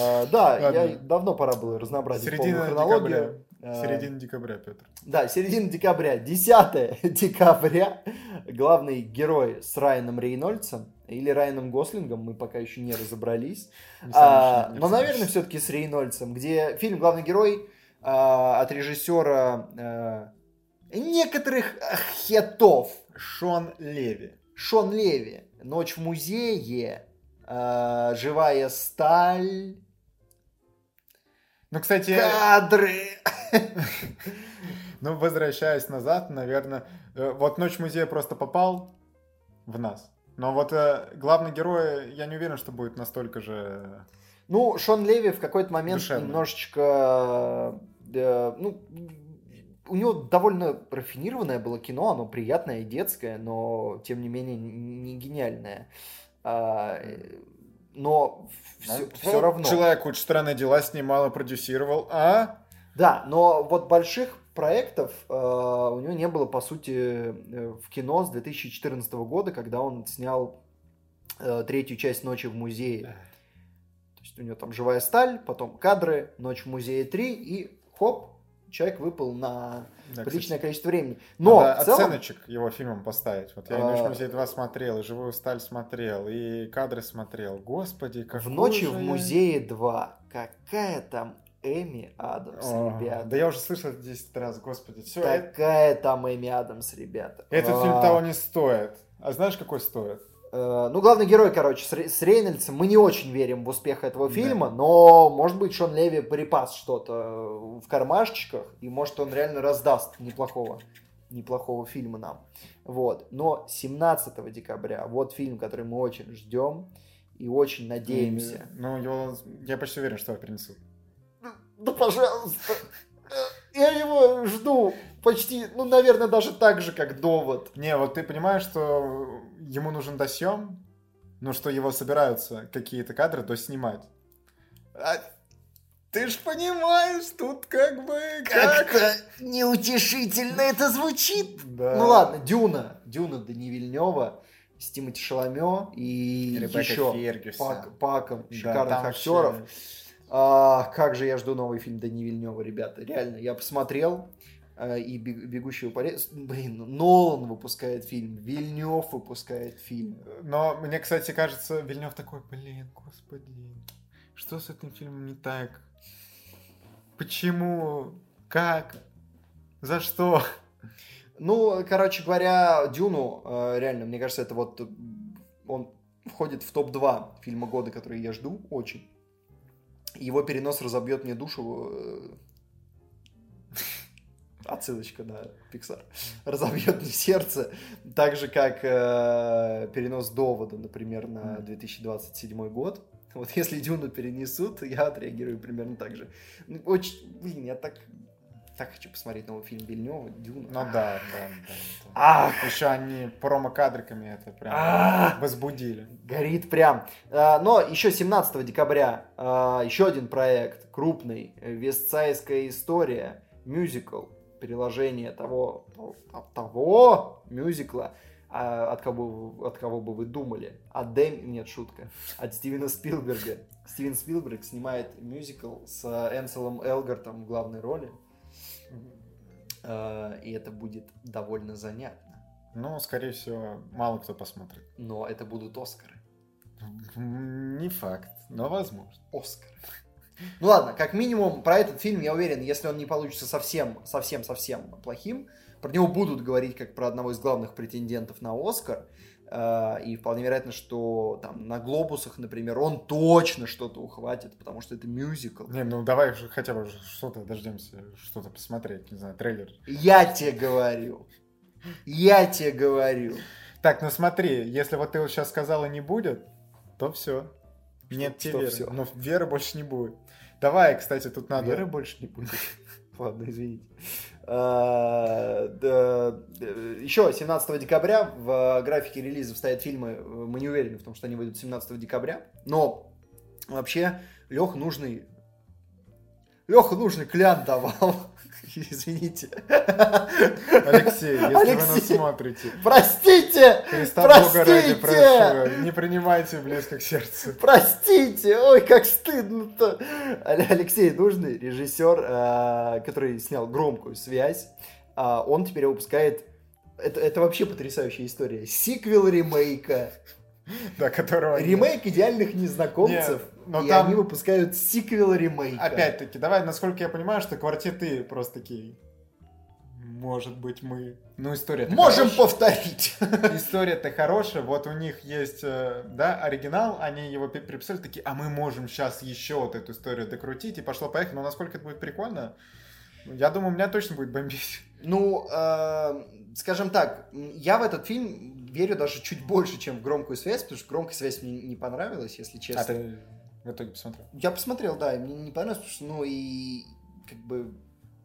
А, да, Ладно. я давно пора было разнообразить Середина декабря. А, середина декабря, Петр. Да, середина декабря, 10 декабря. Главный герой с Райаном Рейнольдсом или Райаном Гослингом, мы пока еще не разобрались. Не а, но, наверное, все-таки с Рейнольдсом, где фильм главный герой а, от режиссера а, некоторых хитов. Шон Леви. Шон Леви. Ночь в музее. А, живая сталь. Ну, кстати... Кадры! Ну, возвращаясь назад, наверное, э, вот «Ночь музея» просто попал в нас. Но вот э, главный герой, я не уверен, что будет настолько же... Ну, Шон Леви в какой-то момент Душевный. немножечко э, ну, у него довольно рафинированное было кино, оно приятное и детское, но тем не менее не гениальное. А, но все, ну, все равно. Человек очень странные дела снимал и продюсировал, а? Да, но вот больших проектов э, у него не было, по сути, э, в кино с 2014 года, когда он снял э, третью часть «Ночи в музее». То есть у него там «Живая сталь», потом «Кадры», «Ночь в музее 3» и хоп, человек выпал на да, приличное кстати, количество времени. Но Надо целом... оценочек его фильмам поставить. Вот я и «Ночь музей 2» смотрел, и «Живую сталь» смотрел, и кадры смотрел. Господи, как В «Ночи в музее 2» какая там Эми Адамс, О, ребята. Да я уже слышал это 10 раз, господи. Все, Какая это... там Эми Адамс, ребята. Этот а... фильм того не стоит. А знаешь, какой стоит? Э, ну, главный герой, короче, с Рейнольдсом. Мы не очень верим в успех этого фильма, да. но, может быть, Шон Леви припас что-то в кармашечках, и, может, он реально раздаст неплохого, неплохого фильма нам. Вот. Но 17 декабря, вот фильм, который мы очень ждем и очень надеемся. Ну, его, я почти уверен, что его принесут. Да, пожалуйста. Я его жду почти, ну, наверное, даже так же, как довод. Не, вот ты понимаешь, что ему нужен досъем, ну, что его собираются какие-то кадры доснимать. А ты ж понимаешь, тут как бы... Как-то как... неутешительно это звучит. Да. Ну ладно, Дюна. Дюна Дани Вильнева с Тимати Шаламё и Ребекка еще Пак, Паком шикарных да, актеров. Вообще... А, как же я жду новый фильм Дани Вильнева, ребята. Реально, я посмотрел и «Бегущего по лесу». Блин, Нолан выпускает фильм, Вильнев выпускает фильм. Но мне, кстати, кажется, Вильнев такой, блин, господи, что с этим фильмом не так? Почему? Как? За что? Ну, короче говоря, Дюну, а, реально, мне кажется, это вот он входит в топ-2 фильма года, которые я жду очень его перенос разобьет мне душу. Э. Отсылочка на Pixar. Разобьет мне сердце. Так же, как э, перенос довода, например, на 2027 год. Вот если Дюну перенесут, я отреагирую примерно так же. Ну, очень, блин, я так так хочу посмотреть новый фильм Бельнева, Дюна. Ну да, да, да. Ах! Еще они промо-кадриками это прям возбудили. Горит прям. А, но еще 17 декабря а, еще один проект крупный, Вестсайская история, мюзикл, переложение того, того мюзикла, а, от кого, от кого бы вы думали? От Дэм... Нет, шутка. От Стивена Спилберга. Стивен Спилберг снимает мюзикл с Энселом Элгартом в главной роли. Э, и это будет довольно занятно. Ну, скорее всего, мало кто посмотрит. Но это будут Оскары. Не факт, но возможно. Оскар. Ну ладно, как минимум про этот фильм я уверен, если он не получится совсем, совсем, совсем плохим, про него будут говорить как про одного из главных претендентов на Оскар. Э, и вполне вероятно, что там на глобусах, например, он точно что-то ухватит, потому что это мюзикл. Не, ну давай хотя бы что-то дождемся, что-то посмотреть, не знаю, трейлер. Я тебе говорю. Я тебе говорю. Так, ну смотри, если вот ты вот сейчас сказала не будет, то все. Нет тебе. Все? Но веры больше не будет. Давай, кстати, тут надо... Веры больше не будет. Ладно, извините. А, Еще 17 декабря в графике релизов стоят фильмы, мы не уверены в том, что они выйдут 17 декабря, но вообще Лех нужный Леха нужный клян давал. Извините. Алексей, если Алексей, вы нас смотрите. Простите! Христа простите! Бога ради прошу, не принимайте близко к сердцу. Простите! Ой, как стыдно-то! Алексей Нужный, режиссер, э, который снял «Громкую связь», а он теперь выпускает... Это, это вообще потрясающая история. Сиквел ремейка. Да, которого... Ремейк «Идеальных незнакомцев». Нет но и там... они выпускают сиквел ремейка. Опять-таки, давай, насколько я понимаю, что квартеты просто такие... Может быть, мы... Ну, история Можем хорошая. повторить. История-то хорошая. Вот у них есть, э, да, оригинал. Они его переписали такие, а мы можем сейчас еще вот эту историю докрутить. И пошло-поехало. Но насколько это будет прикольно, я думаю, у меня точно будет бомбить. Ну, э, скажем так, я в этот фильм верю даже чуть больше, чем в громкую связь, потому что громкая связь мне не понравилась, если честно. А ты в итоге посмотрел? Я посмотрел, да, и мне не понравилось, потому что, ну, и как бы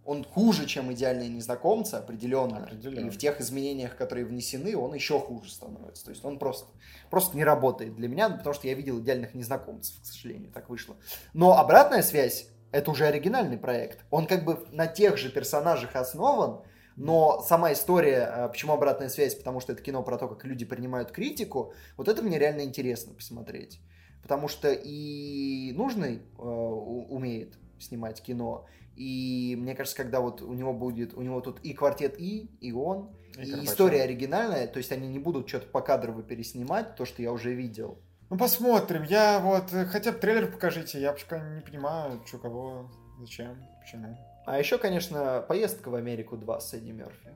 он хуже, чем идеальные незнакомцы, определенно. определенно. И в тех изменениях, которые внесены, он еще хуже становится. То есть он просто, просто не работает для меня, потому что я видел идеальных незнакомцев, к сожалению, так вышло. Но обратная связь это уже оригинальный проект. Он как бы на тех же персонажах основан, но сама история, а, почему обратная связь, потому что это кино про то, как люди принимают критику, вот это мне реально интересно посмотреть. Потому что и нужный э, умеет снимать кино, и мне кажется, когда вот у него будет, у него тут и квартет И, и он, и, и история оригинальная, то есть они не будут что-то покадрово переснимать, то, что я уже видел. Ну, посмотрим. Я вот, э, хотя бы трейлер покажите, я пока не понимаю, что, кого, зачем, почему. А еще, конечно, поездка в Америку 2 с Эдди Мерфи.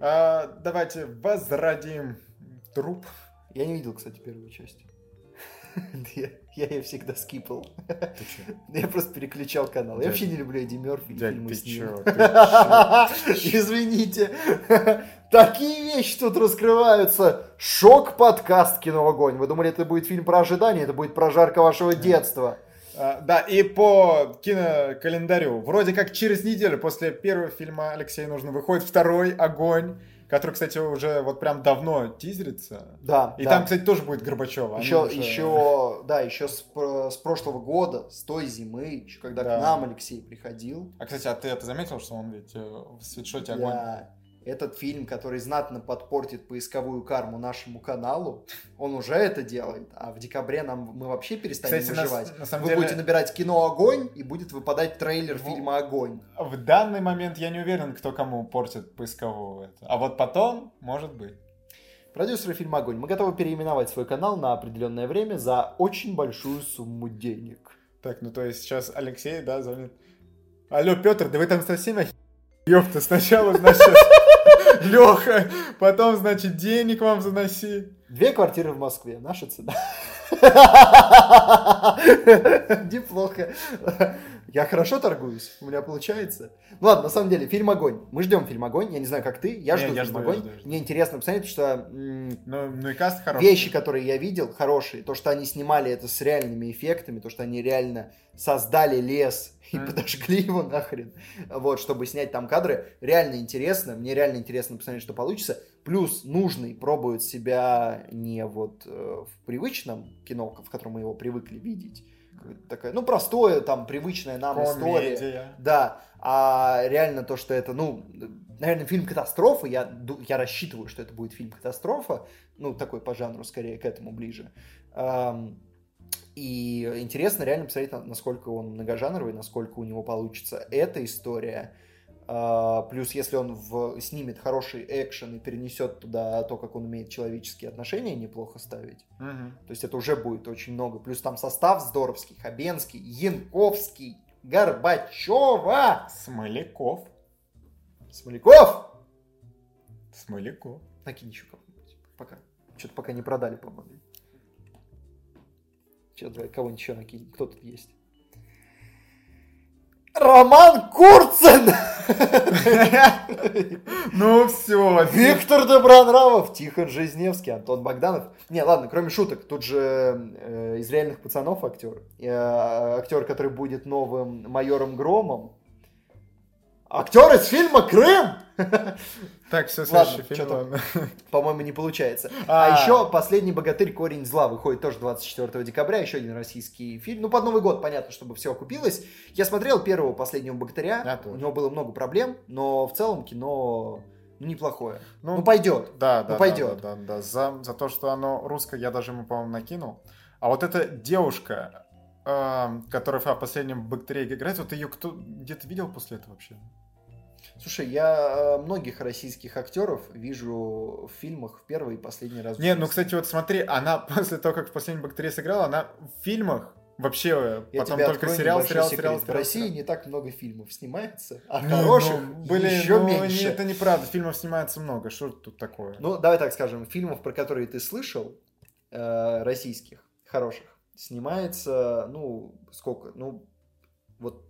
А, давайте возродим труп. Я не видел, кстати, первую часть. Я, я ее всегда скипал. Я просто переключал канал. Я вообще не люблю Эдди Мерфи и фильмы с ним. Извините. Такие вещи тут раскрываются. Шок-подкаст «Кино Огонь». Вы думали, это будет фильм про ожидание? Это будет про жарко вашего детства. А, да, и по кинокалендарю. Вроде как через неделю после первого фильма Алексея нужно выходит второй «Огонь» который, кстати, уже вот прям давно тизерится. Да. И да. там, кстати, тоже будет Горбачева. Еще, уже... еще, да, еще с, с прошлого года, с той зимы, еще когда да. к нам Алексей приходил. А, кстати, а ты это заметил, что он ведь э, в свитшоте огонь? Да этот фильм, который знатно подпортит поисковую карму нашему каналу, он уже это делает, а в декабре нам мы вообще перестанем Кстати, выживать. На, на самом Вы деле... будете набирать кино «Огонь» и будет выпадать трейлер в... фильма «Огонь». В данный момент я не уверен, кто кому портит поисковую. Это. А вот потом, может быть. Продюсеры фильма «Огонь». Мы готовы переименовать свой канал на определенное время за очень большую сумму денег. Так, ну то есть сейчас Алексей, да, звонит. Алло, Петр, да вы там совсем охи... Ёпта, сначала, значит, Леха, потом, значит, денег вам заноси. Две квартиры в Москве, наша цена. Неплохо. Я хорошо торгуюсь, у меня получается. Ну ладно, на самом деле, фильм «Огонь». Мы ждем фильм «Огонь», я не знаю, как ты, я жду фильм «Огонь». Мне интересно посмотреть, что ну, ну и каст хороший. вещи, которые я видел, хорошие. То, что они снимали это с реальными эффектами, то, что они реально создали лес и подожгли его нахрен, вот, чтобы снять там кадры. Реально интересно, мне реально интересно посмотреть, что получится. Плюс нужный пробует себя не вот э, в привычном кино, в котором мы его привыкли видеть, такая, ну, простое, там, привычная нам Комедия. история. Да, а реально то, что это, ну, наверное, фильм катастрофа, я, я рассчитываю, что это будет фильм катастрофа, ну, такой по жанру, скорее, к этому ближе. И интересно реально посмотреть, насколько он многожанровый, насколько у него получится эта история. А, плюс, если он в, снимет хороший экшен и перенесет туда то, как он умеет человеческие отношения неплохо ставить, угу. то есть это уже будет очень много. Плюс там состав здоровский, Хабенский, Янковский, Горбачева. Смоляков. Смоляков! Смоляков. Накинь еще кого-нибудь. Пока. Что-то пока не продали, по-моему. Сейчас давай кого-нибудь еще накинь. Кто тут есть? Роман Курцин! Ну все. Виктор Добронравов, Тихон Жизневский, Антон Богданов. Не, ладно, кроме шуток, тут же э, из реальных пацанов актер. Э, актер, который будет новым майором Громом. Актер из фильма «Крым». Так, все, следующий фильм. Ладно. По-моему, не получается. А, а еще «Последний богатырь. Корень зла» выходит тоже 24 декабря. Еще один российский фильм. Ну, под Новый год, понятно, чтобы все окупилось. Я смотрел первого «Последнего богатыря». У него было много проблем, но в целом кино ну, неплохое. Ну, ну пойдет. Да, да. Ну, пойдет. Да, да, да. За, за то, что оно русское, я даже ему, по-моему, накинул. А вот эта девушка, э, которая в последнем бактерии играет, вот ее кто где-то видел после этого вообще? Слушай, я э, многих российских актеров вижу в фильмах в первый и последний раз. Не, ну, кстати, вот смотри, она после того, как в последнем бактерии сыграла, она в фильмах вообще я потом только сериал, сериал, секрет. сериал, В России не так много фильмов снимается, а ну, хороших ну, были, еще ну, меньше. Не, это неправда, фильмов снимается много, что тут такое? Ну, давай так скажем, фильмов, про которые ты слышал, э, российских, хороших, снимается, ну, сколько, ну, вот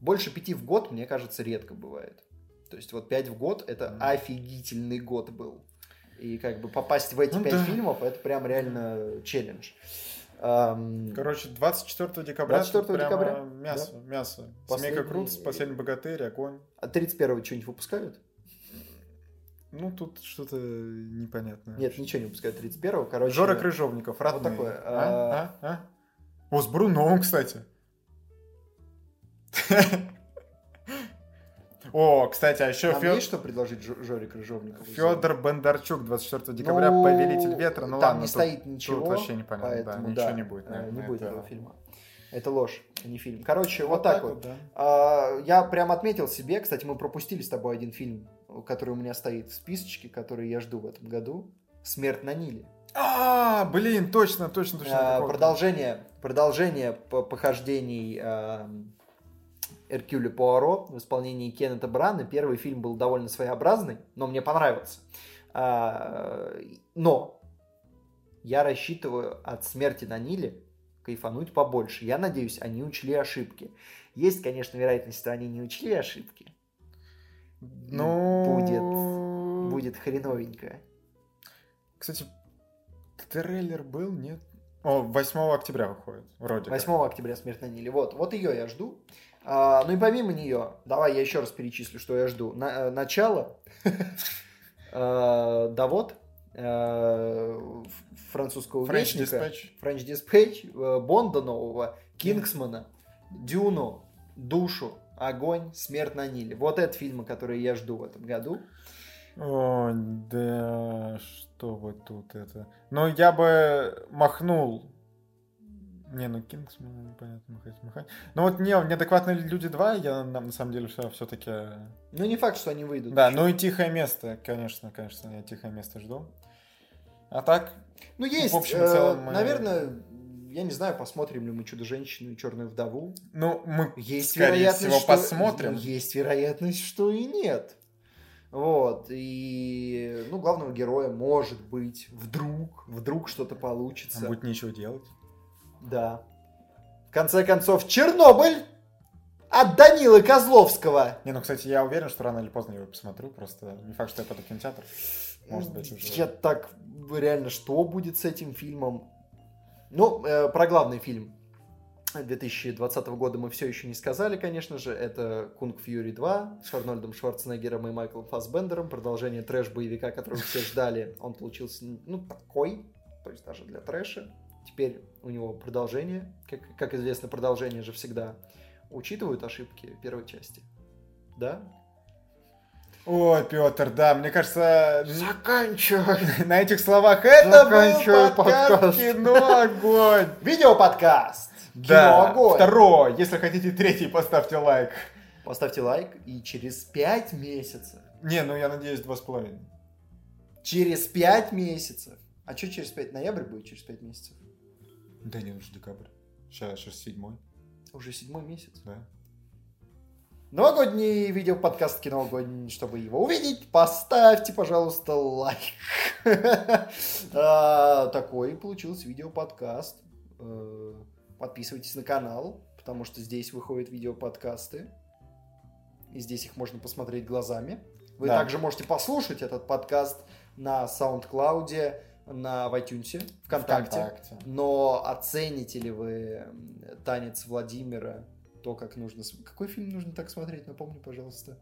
больше пяти в год, мне кажется, редко бывает. То есть вот 5 в год это mm. офигительный год был. И как бы попасть в эти ну, 5 да. фильмов это прям реально челлендж. Короче, 24 декабря 24 декабря мясо, да. мясо. Последний... Семейка Крутс, Последний богатырь, огонь. А 31 что-нибудь выпускают? Ну, тут что-то непонятное. Нет, ничего не выпускают 31-го. Короче, Жора Крыжовников, родные. Вот такое. А, а, а? О, с Бруновым, кстати. О, кстати, а еще... Нам Фё... есть что предложить Жоре Крыжовникову? Федор Бондарчук, 24 декабря, ну, «Повелитель ветра». Ну там ладно, не тут, стоит ничего. Тут вообще непонятно, поэтому, да, ничего не будет. Наверное, не будет этого фильма. Это ложь, а не фильм. Короче, вот, вот так, так вот. Да. А, я прям отметил себе, кстати, мы пропустили с тобой один фильм, который у меня стоит в списочке, который я жду в этом году. «Смерть на Ниле». А, блин, точно, точно, точно. А, продолжение, продолжение похождений Эркюля Пуаро в исполнении Кеннета Брана. Первый фильм был довольно своеобразный, но мне понравился. А, но я рассчитываю от смерти на Ниле кайфануть побольше. Я надеюсь, они учли ошибки. Есть, конечно, вероятность, что они не учли ошибки. Но... Будет, будет хреновенько. Кстати, трейлер был, нет? О, 8 октября выходит, вроде 8 как. октября «Смерть на Ниле». Вот, вот ее я жду. А, ну и помимо нее, давай я еще раз перечислю, что я жду. На, э, начало, а, Давод, э, французского Dispatch. French Dispatch, э, Бонда нового, Кингсмана, Дюну, Душу, Огонь, Смерть на Ниле. Вот это фильмы, которые я жду в этом году. О, да, что вот тут это. Ну, я бы махнул не, ну Кингсман, непонятно, махать, махать. Ну вот не, неадекватные люди 2, я на, на самом деле все, все-таки... Ну не факт, что они выйдут. Да, еще. ну и тихое место, конечно, конечно, я тихое место жду. А так? Ну есть, в общем, в целом, мы... наверное, я не знаю, посмотрим ли мы Чудо-женщину и Черную вдову. Ну, мы, есть скорее вероятность, всего, что... посмотрим. Есть вероятность, что и нет. Вот, и, ну, главного героя, может быть, вдруг, вдруг что-то получится. Там будет нечего делать. Да. В конце концов, Чернобыль от Данилы Козловского. Не, ну, кстати, я уверен, что рано или поздно я его посмотрю, просто не факт, что я пойду в кинотеатр. Может быть, уже... Я так, реально, что будет с этим фильмом? Ну, э, про главный фильм 2020 года мы все еще не сказали, конечно же. Это Кунг Фьюри 2 с Арнольдом Шварценеггером и Майклом Фассбендером. Продолжение трэш-боевика, который все ждали. Он получился, ну, такой, то есть даже для трэша. Теперь у него продолжение. Как, как известно, продолжение же всегда учитывают ошибки первой части. Да? Ой, Петр, да, мне кажется... Заканчивай! На этих словах это Заканчивай был подкаст, подкаст. кино огонь. Видеоподкаст! Да, Кино огонь! второй. Если хотите третий, поставьте лайк. Поставьте лайк, и через 5 месяцев, Не, ну я надеюсь, два с половиной. через 5 месяцев, а что через 5? Ноябрь будет через 5 месяцев? Да не, уже декабрь. Сейчас, сейчас седьмой, Уже седьмой месяц. да. Новогодний видеоподкаст «Кино огонь». Чтобы его увидеть, поставьте, пожалуйста, лайк. А, Такой получился видеоподкаст. Э, Подписывайтесь на канал, потому что здесь выходят видеоподкасты. И здесь их можно посмотреть глазами. Вы также можете послушать этот подкаст на SoundCloud, на в iTunes, ВКонтакте. Вконтакте. Но оцените ли вы танец Владимира, то, как нужно... Какой фильм нужно так смотреть? Напомни, пожалуйста.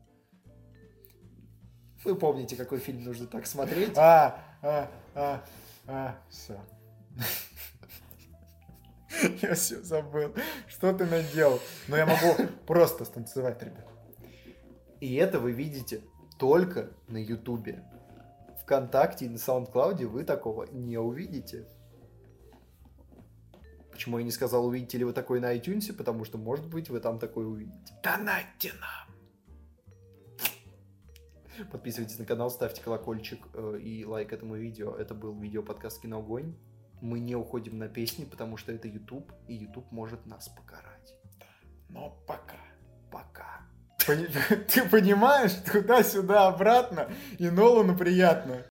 Вы помните, какой фильм нужно так смотреть? А, а, а, а, все. Я все забыл. Что ты наделал? Но я могу просто станцевать, ребят. И это вы видите только на Ютубе. ВКонтакте и на Саундклауде вы такого не увидите. Почему я не сказал, увидите ли вы такой на iTunes? Потому что, может быть, вы там такой увидите. Донатьте нам. Подписывайтесь на канал, ставьте колокольчик э, и лайк этому видео. Это был видео-подкаст «Киноогонь». Мы не уходим на песни, потому что это YouTube, и YouTube может нас покарать. Но пока. Пока. Ты понимаешь, туда-сюда, обратно, и Нолану приятно.